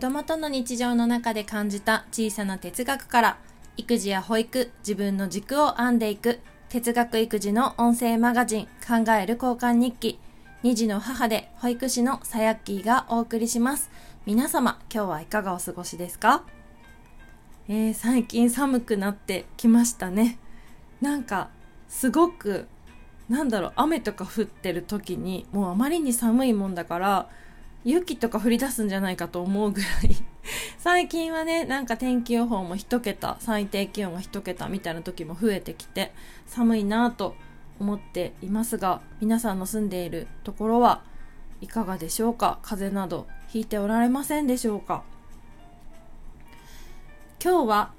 子供との日常の中で感じた小さな哲学から育児や保育、自分の軸を編んでいく哲学育児の音声マガジン考える交換日記2児の母で保育士のさやっきーがお送りします。皆様今日はいかがお過ごしですか？えー、最近寒くなってきましたね。なんかすごくなんだろう雨とか降ってる時にもうあまりに寒いもんだから雪とか降り出すんじゃないかと思うぐらい。最近はねなんか天気予報も1桁最低気温が1桁みたいな時も増えてきて寒いなと思っていますが皆さんの住んでいるところはいかがでしょうか？風邪などひいておられませんでしょうか？今日は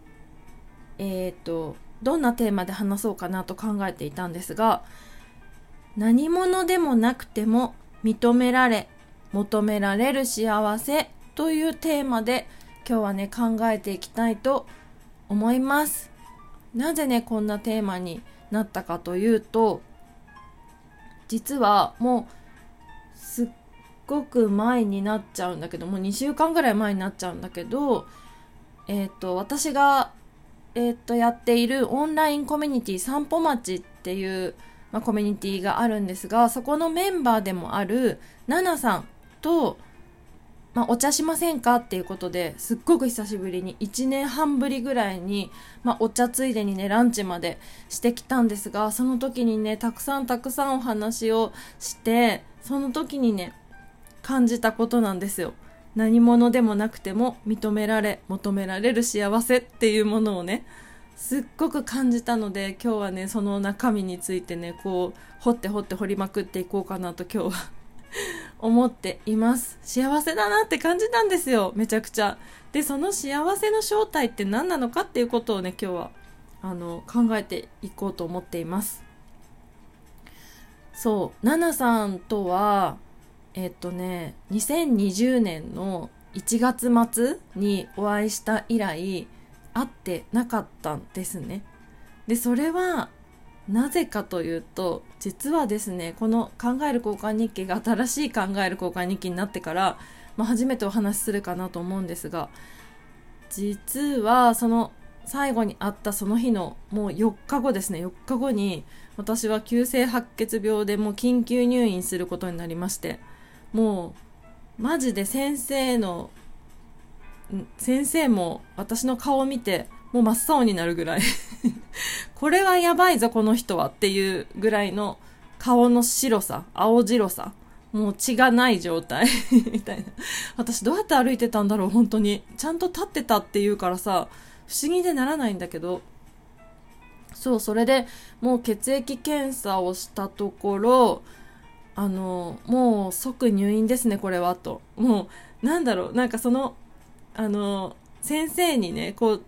えっ、とどんなテーマで話そうかなと考えていたんですが何者でもなくても認められ求められる幸せというテーマで今日はね考えていきたいと思います。なぜねこんなテーマになったかというと実はもうすっごく前になっちゃうんだけどもう2週間ぐらい前になっちゃうんだけどえっ、ー、と私がえっ、ー、とやっているオンラインコミュニティ散歩町っていう、まあ、コミュニティがあるんですがそこのメンバーでもあるナナさんと、まあ、お茶しませんかっていうことですっごく久しぶりに1年半ぶりぐらいに、まあ、お茶ついでにねランチまでしてきたんですがその時にねたくさんたくさんお話をしてその時にね感じたことなんですよ。何者でもなくても認められ求められる幸せっていうものをねすっごく感じたので今日はねその中身についてねこう掘って掘って掘りまくっていこうかなと今日は 思っています。幸せだなって感じたんですよ。めちゃくちゃ。でその幸せの正体って何なのかっていうことをね今日はあの考えていこうと思っています。そう。ナナさんとはえっとね2020年の1月末にお会いした以来会ってなかったんですね。でそれはなぜかというと実はですねこの「考える交換日記」が新しい考える交換日記になってから、まあ、初めてお話しするかなと思うんですが実はその最後に会ったその日のもう4日後ですね4日後に私は急性白血病でもう緊急入院することになりましてもうマジで先生の先生も私の顔を見てもう真っ青になるぐらい。これはやばいぞこの人はっていうぐらいの顔の白さ青白さ。もう血がない状態。みたいな。私どうやって歩いてたんだろう本当に。ちゃんと立ってたっていうからさ不思議でならないんだけど。そうそれでもう血液検査をしたところあのもう即入院ですねこれはと。もうなんだろうなんかそのあの先生にねこう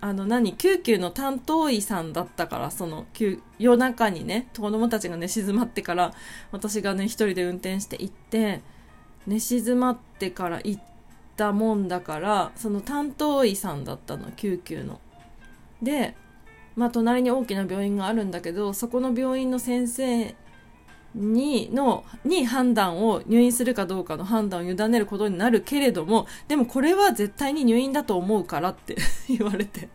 あの何？救急の担当医さんだったからその夜中にね子供たちが寝静まってから私がね一人で運転して行って寝静まってから行ったもんだからその担当医さんだったの救急の。でまあ隣に大きな病院があるんだけどそこの病院の先生にのに判断を入院するかどうかの判断を委ねることになるけれどもでもこれは絶対に入院だと思うからって 言われて。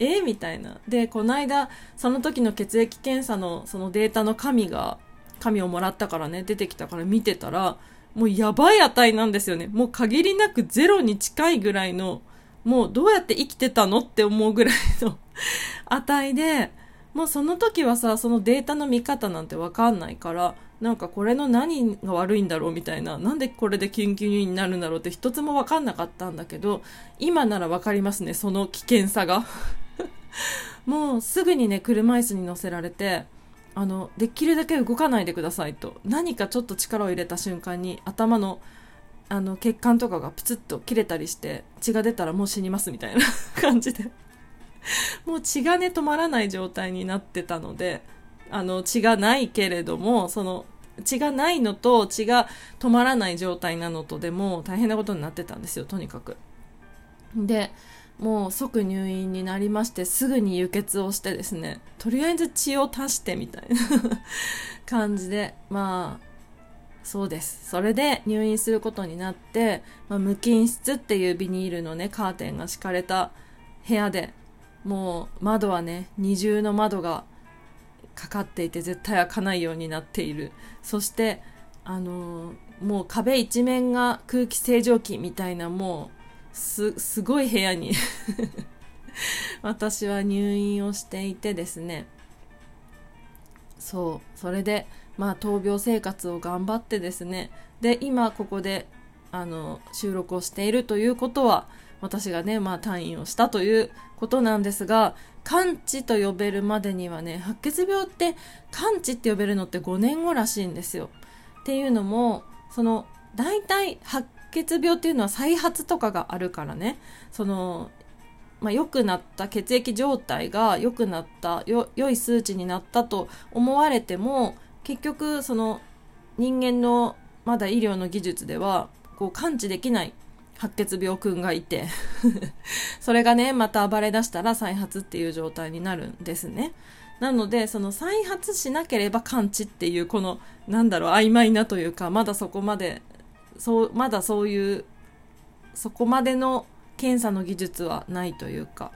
え？えみたいな。でこの間その時の血液検査のそのデータの紙が紙をもらったからね出てきたから見てたらもうやばい値なんですよね。もう限りなくゼロに近いぐらいのもうどうやって生きてたの？って思うぐらいの 値でもうその時はさそのデータの見方なんて分かんないからなんかこれの何が悪いんだろうみたいななんでこれで緊急入院になるんだろうって一つも分かんなかったんだけど今なら分かりますねその危険さが。もうすぐにね車椅子に乗せられてあのできるだけ動かないでくださいと。何かちょっと力を入れた瞬間に頭のあの血管とかがプツッと切れたりして血が出たらもう死にますみたいな 感じで。もう血がね止まらない状態になってたのであの血がないけれどもその血がないのと血が止まらない状態なのとでも大変なことになってたんですよとにかく。でもう即入院になりましてすぐに輸血をしてですねとりあえず血を足してみたいな 感じでまあそうですそれで入院することになって、まあ、無菌室っていうビニールのねカーテンが敷かれた部屋でもう窓はね二重の窓がかかっていて絶対開かないようになっている。そしてあのー、もう壁一面が空気清浄機みたいなもうすすごい部屋に 私は入院をしていてですね。そうそれでまあ闘病生活を頑張ってですね。で今ここであの収録をしているということは私がねまあ退院をしたということなんですが完治と呼べるまでにはね白血病って完治って呼べるのって5年後らしいんですよ。っていうのもその大体白血病っていうのは再発とかがあるからね。そのまあ、良くなった血液状態が良くなったよ良い数値になったと思われても結局その人間のまだ医療の技術ではこう感知できない白血病くんがいて それがねまた暴れ出したら再発っていう状態になるんですね。なのでその再発しなければ完治っていうこのなんだろう曖昧なというかまだそこまでそうまだそういうそこまでの検査の技術はないというか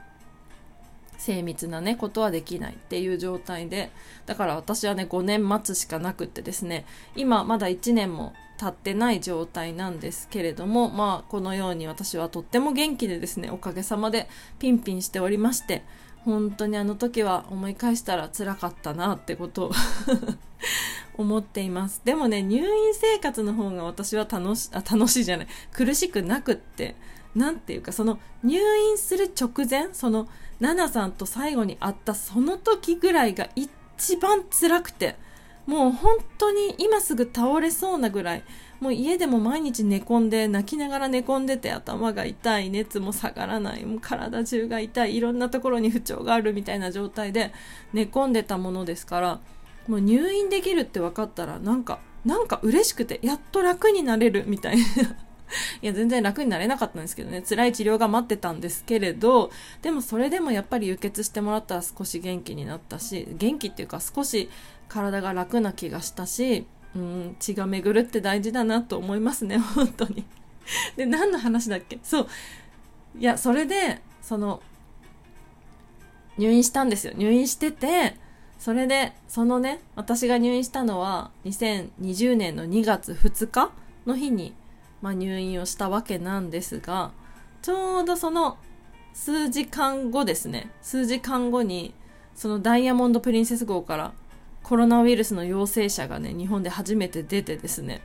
精密なねことはできないっていう状態でだから私はね5年待つしかなくってですね今まだ1年も経ってない状態なんですけれどもまあこのように私はとっても元気でですねおかげさまでピンピンしておりまして本当にあの時は思い返したら辛かったなってことを 思っています。でもね入院生活の方が私は楽しあ楽しいじゃない苦しくなくって何ていうかその入院する直前その奈々さんと最後に会ったその時ぐらいが一番辛くてもう本当に今すぐ倒れそうなぐらいもう家でも毎日寝込んで泣きながら寝込んでて頭が痛い熱も下がらないもう体中が痛いいろんなところに不調があるみたいな状態で寝込んでたものですからもう入院できるって分かったらなんかなんか嬉しくてやっと楽になれるみたいな。いや、全然楽になれなかったんですけどね、辛い治療が待ってたんですけれど、でもそれでもやっぱり輸血してもらったら少し元気になったし、元気っていうか少し体が楽な気がしたし、うん、血が巡るって大事だなと思いますね、本当に。で、何の話だっけ？そう。いや、それで、その、入院したんですよ。入院してて、それで、そのね、私が入院したのは2020年の2月2日の日にまあ、入院をしたわけなんですがちょうどその数時間後ですね数時間後にそのダイヤモンド・プリンセス号からコロナウイルスの陽性者がね日本で初めて出てですね。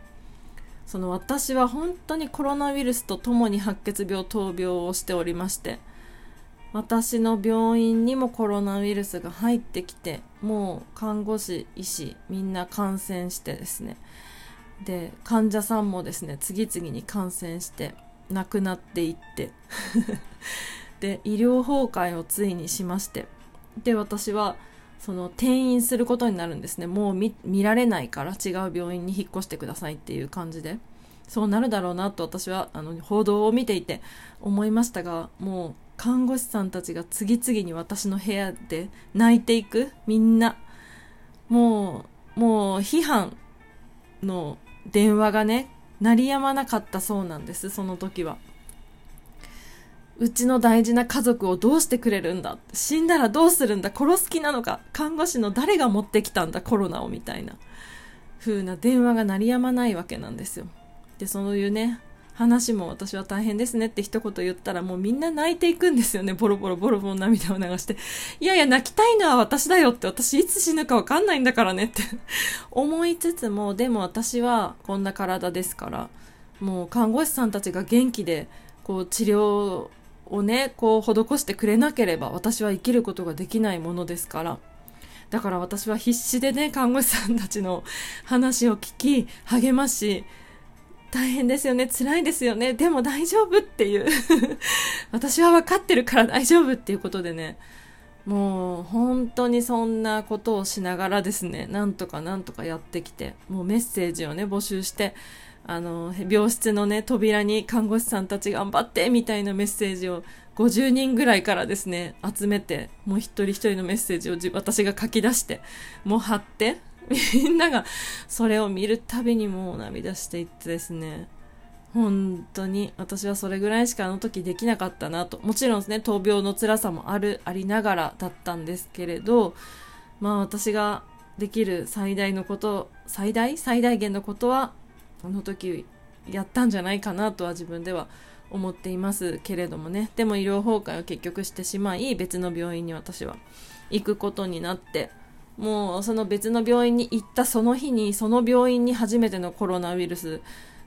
その私は本当にコロナウイルスとともに白血病闘病をしておりまして私の病院にもコロナウイルスが入ってきてもう看護師医師みんな感染してですね。で患者さんもですね次々に感染して亡くなっていって。で医療崩壊をついにしまして。で私はその転院することになるんですね。もう見られないから違う病院に引っ越してくださいっていう感じで。そうなるだろうなと私はあの報道を見ていて思いましたがもう看護師さんたちが次々に私の部屋で泣いていく。みんな。もうもう批判の電話がね鳴りやまなかったそうなんですその時は。うちの大事な家族をどうしてくれるんだ死んだらどうするんだ殺す気なのか看護師の誰が持ってきたんだコロナをみたいな風な電話が鳴りやまないわけなんですよでそういうね話も私は大変ですねって一言言ったらもうみんな泣いていくんですよね。ボロボロボロボロ涙を流して。いやいや泣きたいのは私だよって私いつ死ぬかわかんないんだからねって思いつつも、でも私はこんな体ですから、もう看護師さんたちが元気でこう治療をね、こう施してくれなければ私は生きることができないものですから。だから私は必死でね、看護師さんたちの話を聞き、励まし、大変ですよね辛いですよねでも大丈夫っていう 私は分かってるから大丈夫っていうことでねもう本当にそんなことをしながらですねなんとかなんとかやってきてもうメッセージをね募集してあの病室のね扉に看護師さんたち頑張ってみたいなメッセージを50人ぐらいからですね集めてもう一人一人のメッセージを私が書き出してもう貼ってみんながそれを見るたびにもう涙していってですね本当に私はそれぐらいしかあの時できなかったなと。もちろんですね闘病の辛さもあるありながらだったんですけれどまあ私ができる最大のこと最大最大限のことはあの時やったんじゃないかなとは自分では思っていますけれどもね。でも医療崩壊を結局してしまい別の病院に私は行くことになってもうその別の病院に行ったその日にその病院に初めてのコロナウイルス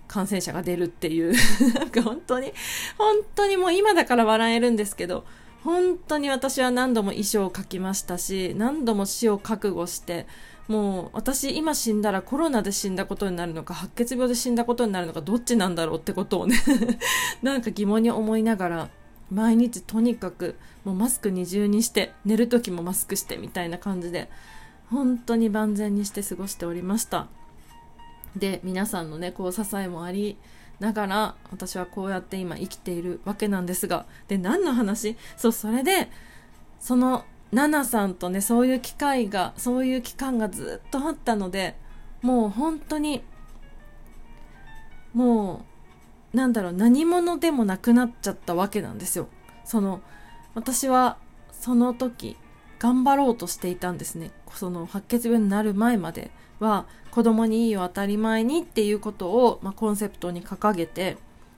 感染者が出るっていう なんか本当に本当にもう今だから笑えるんですけど本当に私は何度も遺書を書きましたし何度も死を覚悟してもう私今死んだらコロナで死んだことになるのか白血病で死んだことになるのかどっちなんだろうってことをね なんか疑問に思いながら毎日とにかくもうマスク二重にして寝る時もマスクしてみたいな感じで本当に万全にして過ごしておりました。で皆さんのねこう支えもありながら私はこうやって今生きているわけなんですがで何の話？そうそれでそのナナさんとねそういう機会がそういう期間がずっとあったのでもう本当にもうなんだろう何者でもなくなっちゃったわけなんですよ。その私はその時頑張ろうとしていたんですね。その白血病になる前までは子供にいいを当たり前にっていうことを、まあ、コンセプトに掲げて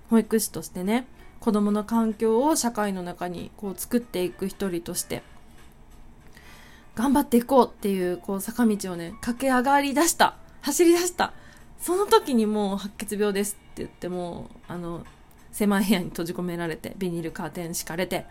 保育士としてね子供の環境を社会の中にこう作っていく一人として頑張っていこうっていうこう坂道をね駆け上がりだした。走り出した。その時にもう白血病ですって言ってもあの狭い部屋に閉じ込められてビニールカーテン敷かれて。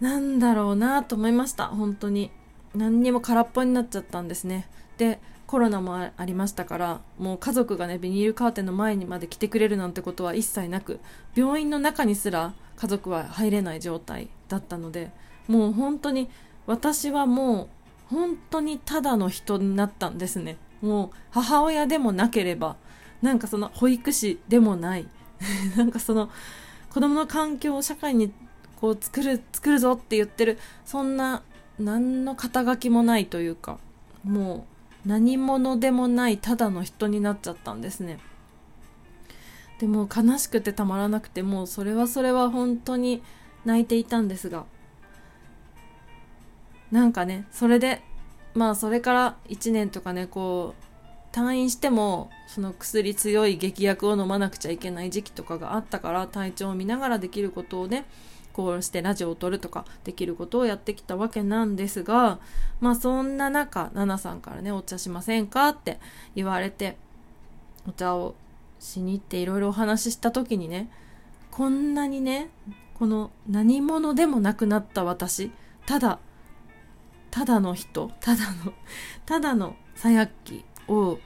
なんだろうなと思いました。本当に。何にも空っぽになっちゃったんですね。でコロナもありましたからもう家族がねビニールカーテンの前にまで来てくれるなんてことは一切なく病院の中にすら家族は入れない状態だったのでもう本当に私はもう本当にただの人になったんですね。もう母親でもなければなんかその保育士でもない。なんかその子供の環境を社会にこう作る作るぞって言ってるそんな何の肩書きもないというかもう何者でもないただの人になっちゃったんですね。でも悲しくてたまらなくてもうそれはそれは本当に泣いていたんですがなんかねそれでまあそれから1年とかねこう退院してもその薬強い劇薬を飲まなくちゃいけない時期とかがあったから体調を見ながらできることをねこうしてラジオを撮るとかできることをやってきたわけなんですがまあそんな中ナナさんからねお茶しませんかって言われてお茶をしに行っていろいろお話しした時にねこんなにねこの何者でもなくなった私ただただの人ただの ただのさやっきを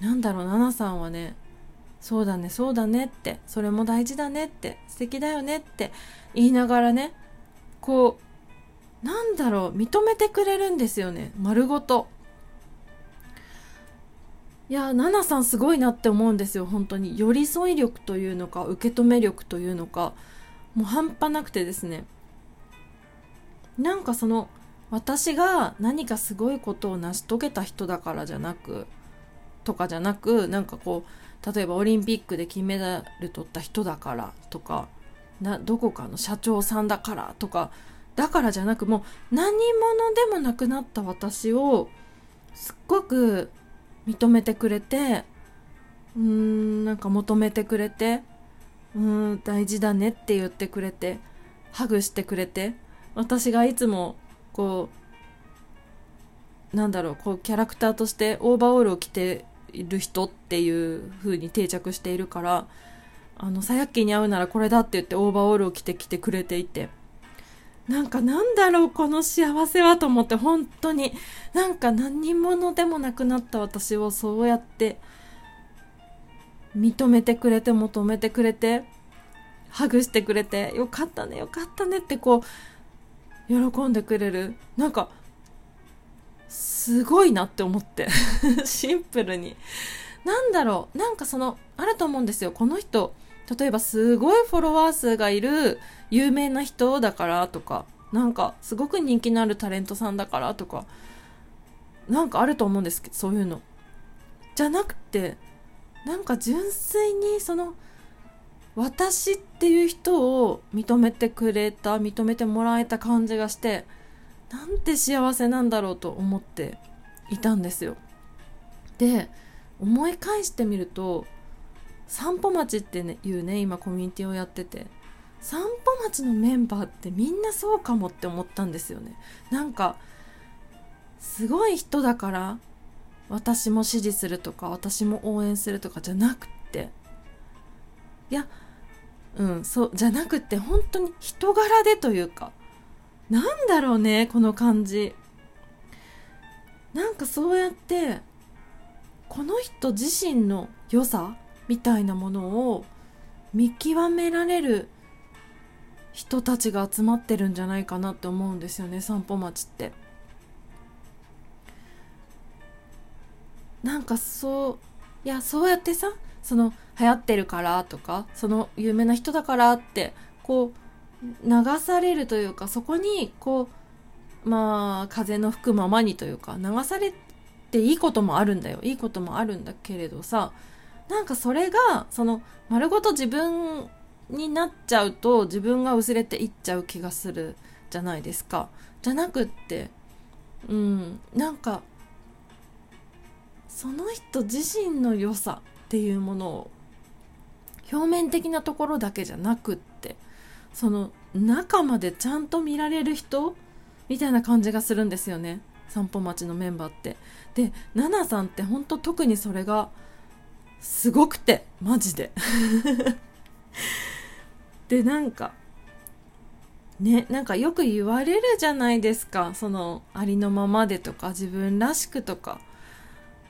なんだろうナナさんはねそうだねそうだねってそれも大事だねって素敵だよねって言いながらねこうなんだろう認めてくれるんですよね丸ごと。いやナナさんすごいなって思うんですよ本当に。寄り添い力というのか受け止め力というのかもう半端なくてですね。なんかその私が何かすごいことを成し遂げた人だからじゃなくとかじゃなくなんかこう例えばオリンピックで金メダル取った人だからとかなどこかの社長さんだからとかだからじゃなくもう何者でもなくなった私をすっごく認めてくれてうーんなんか求めてくれてうーん大事だねって言ってくれてハグしてくれて私がいつもこうなんだろうこうキャラクターとしてオーバーオールを着ている人っていう風に定着しているからあのさやっきに会うならこれだって言ってオーバーオールを着てきてくれていて。なんかなんだろうこの幸せはと思って本当に。なんか何者でもなくなった私をそうやって認めてくれて求めてくれてハグしてくれてよかったねよかったねってこう喜んでくれる。なんかすごいなって思って。シンプルに。なんだろう。なんかそのあると思うんですよ。この人例えばすごいフォロワー数がいる有名な人だからとか。なんかすごく人気のあるタレントさんだからとか。なんかあると思うんですけどそういうの。じゃなくてなんか純粋にその私っていう人を認めてくれた認めてもらえた感じがしてなんて幸せなんだろうと思っていたんですよ。で思い返してみると散歩町ってねいうね今コミュニティをやってて散歩町のメンバーってみんなそうかもって思ったんですよね。なんかすごい人だから私も支持するとか私も応援するとかじゃなくって。いやうんそうじゃなくて本当に人柄でというかなんだろうねこの感じなんかそうやってこの人自身の良さみたいなものを見極められる人たちが集まってるんじゃないかなって思うんですよね散歩町って。なんかそういやそうやってさその流行ってるからとかその有名な人だからってこう流されるというかそこにこうまあ風の吹くままにというか流されていいこともあるんだよ。いいこともあるんだけれどさなんかそれがその丸ごと自分になっちゃうと自分が薄れていっちゃう気がするじゃないですか。じゃなくってうんなんかその人自身の良さっていうものを表面的なところだけじゃなくってその中までちゃんと見られる人みたいな感じがするんですよね。散歩町のメンバーって。でナナさんってほんと特にそれがすごくてマジで。でなんかねなんかよく言われるじゃないですか。そのありのままでとか自分らしくとか。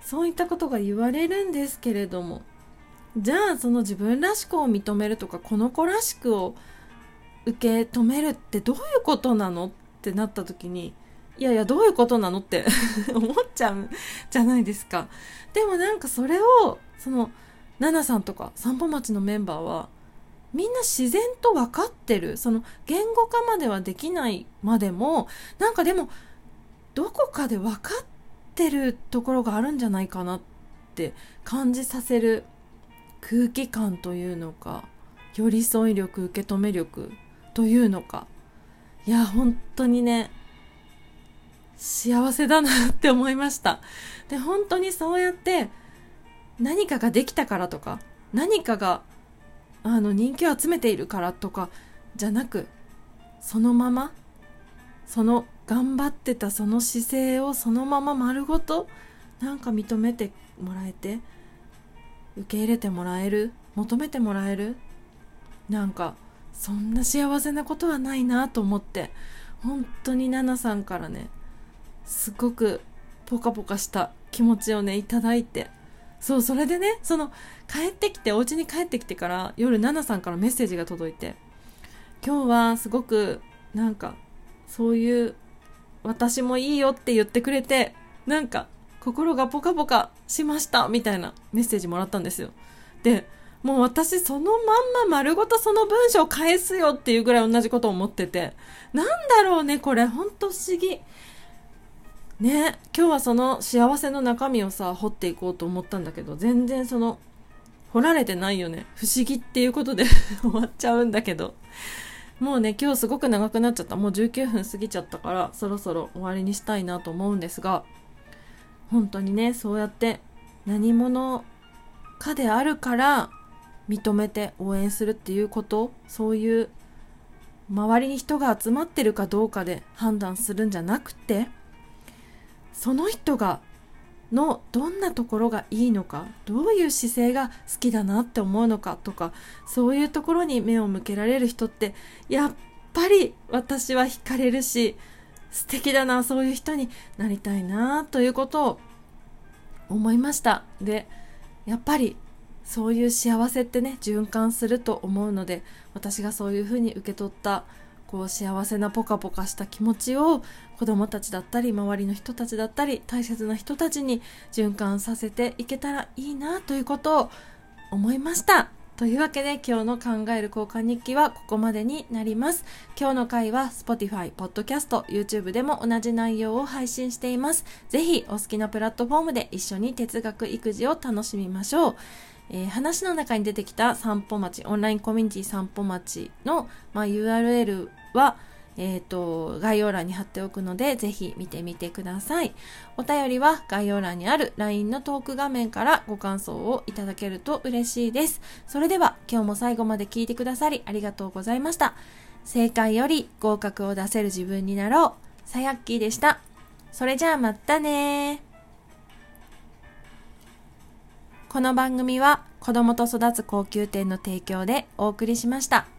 そういったことが言われるんですけれども。じゃあその自分らしくを認めるとかこの子らしくを受け止めるってどういうことなのってなった時にいやいやどういうことなのって 思っちゃうじゃないですか。でもなんかそれをそのナナさんとか散歩町のメンバーはみんな自然と分かってる。その言語化まではできないまでもなんかでもどこかで分かってるところがあるんじゃないかなって感じさせる空気感というのか寄り添い力受け止め力というのか。いや本当にね幸せだなって思いました。で本当にそうやって何かができたからとか何かがあの人気を集めているからとかじゃなくそのままその頑張ってたその姿勢をそのまま丸ごとなんか認めてもらえて受け入れてもらえる？求めてもらえる？なんかそんな幸せなことはないなと思って。本当にナナさんからねすごくポカポカした気持ちをねいただいて。そうそれでねその帰ってきてお家に帰ってきてから夜ナナさんからメッセージが届いて。今日はすごくなんかそういう私もいいよって言ってくれて、なんか心がポカポカしましたみたいなメッセージもらったんですよ。で、もう私そのまんま丸ごとその文章を返すよっていうぐらい同じことを思ってて、なんだろうね、これ、ほんと不思議。ね、今日はその幸せの中身をさ、掘っていこうと思ったんだけど、全然その、掘られてないよね。不思議っていうことで 終わっちゃうんだけど。もうね今日すごく長くなっちゃったもう19分過ぎちゃったからそろそろ終わりにしたいなと思うんですが本当にねそうやって何者かであるから認めて応援するっていうことそういう周りに人が集まってるかどうかで判断するんじゃなくてその人がのどんなところがいいのかどういう姿勢が好きだなって思うのかとかそういうところに目を向けられる人ってやっぱり私は惹かれるし素敵だなそういう人になりたいなということを思いました。でやっぱりそういう幸せってね循環すると思うので私がそういうふうに受け取ったこう幸せなポカポカした気持ちを子供たちだったり周りの人たちだったり大切な人たちに循環させていけたらいいなということを思いました。というわけで今日の考える交換日記はここまでになります。今日の回は Spotify、Podcast、YouTube でも同じ内容を配信しています。ぜひお好きなプラットフォームで一緒に哲学育児を楽しみましょう。えー、話の中に出てきた散歩町、オンラインコミュニティ散歩町の、まあ、URL は、えっ、ー、と、概要欄に貼っておくので、ぜひ見てみてください。お便りは概要欄にある LINE のトーク画面からご感想をいただけると嬉しいです。それでは、今日も最後まで聞いてくださりありがとうございました。正解より合格を出せる自分になろう。さやっきーでした。それじゃあまたねこの番組は子供と育つ高級店の提供でお送りしました。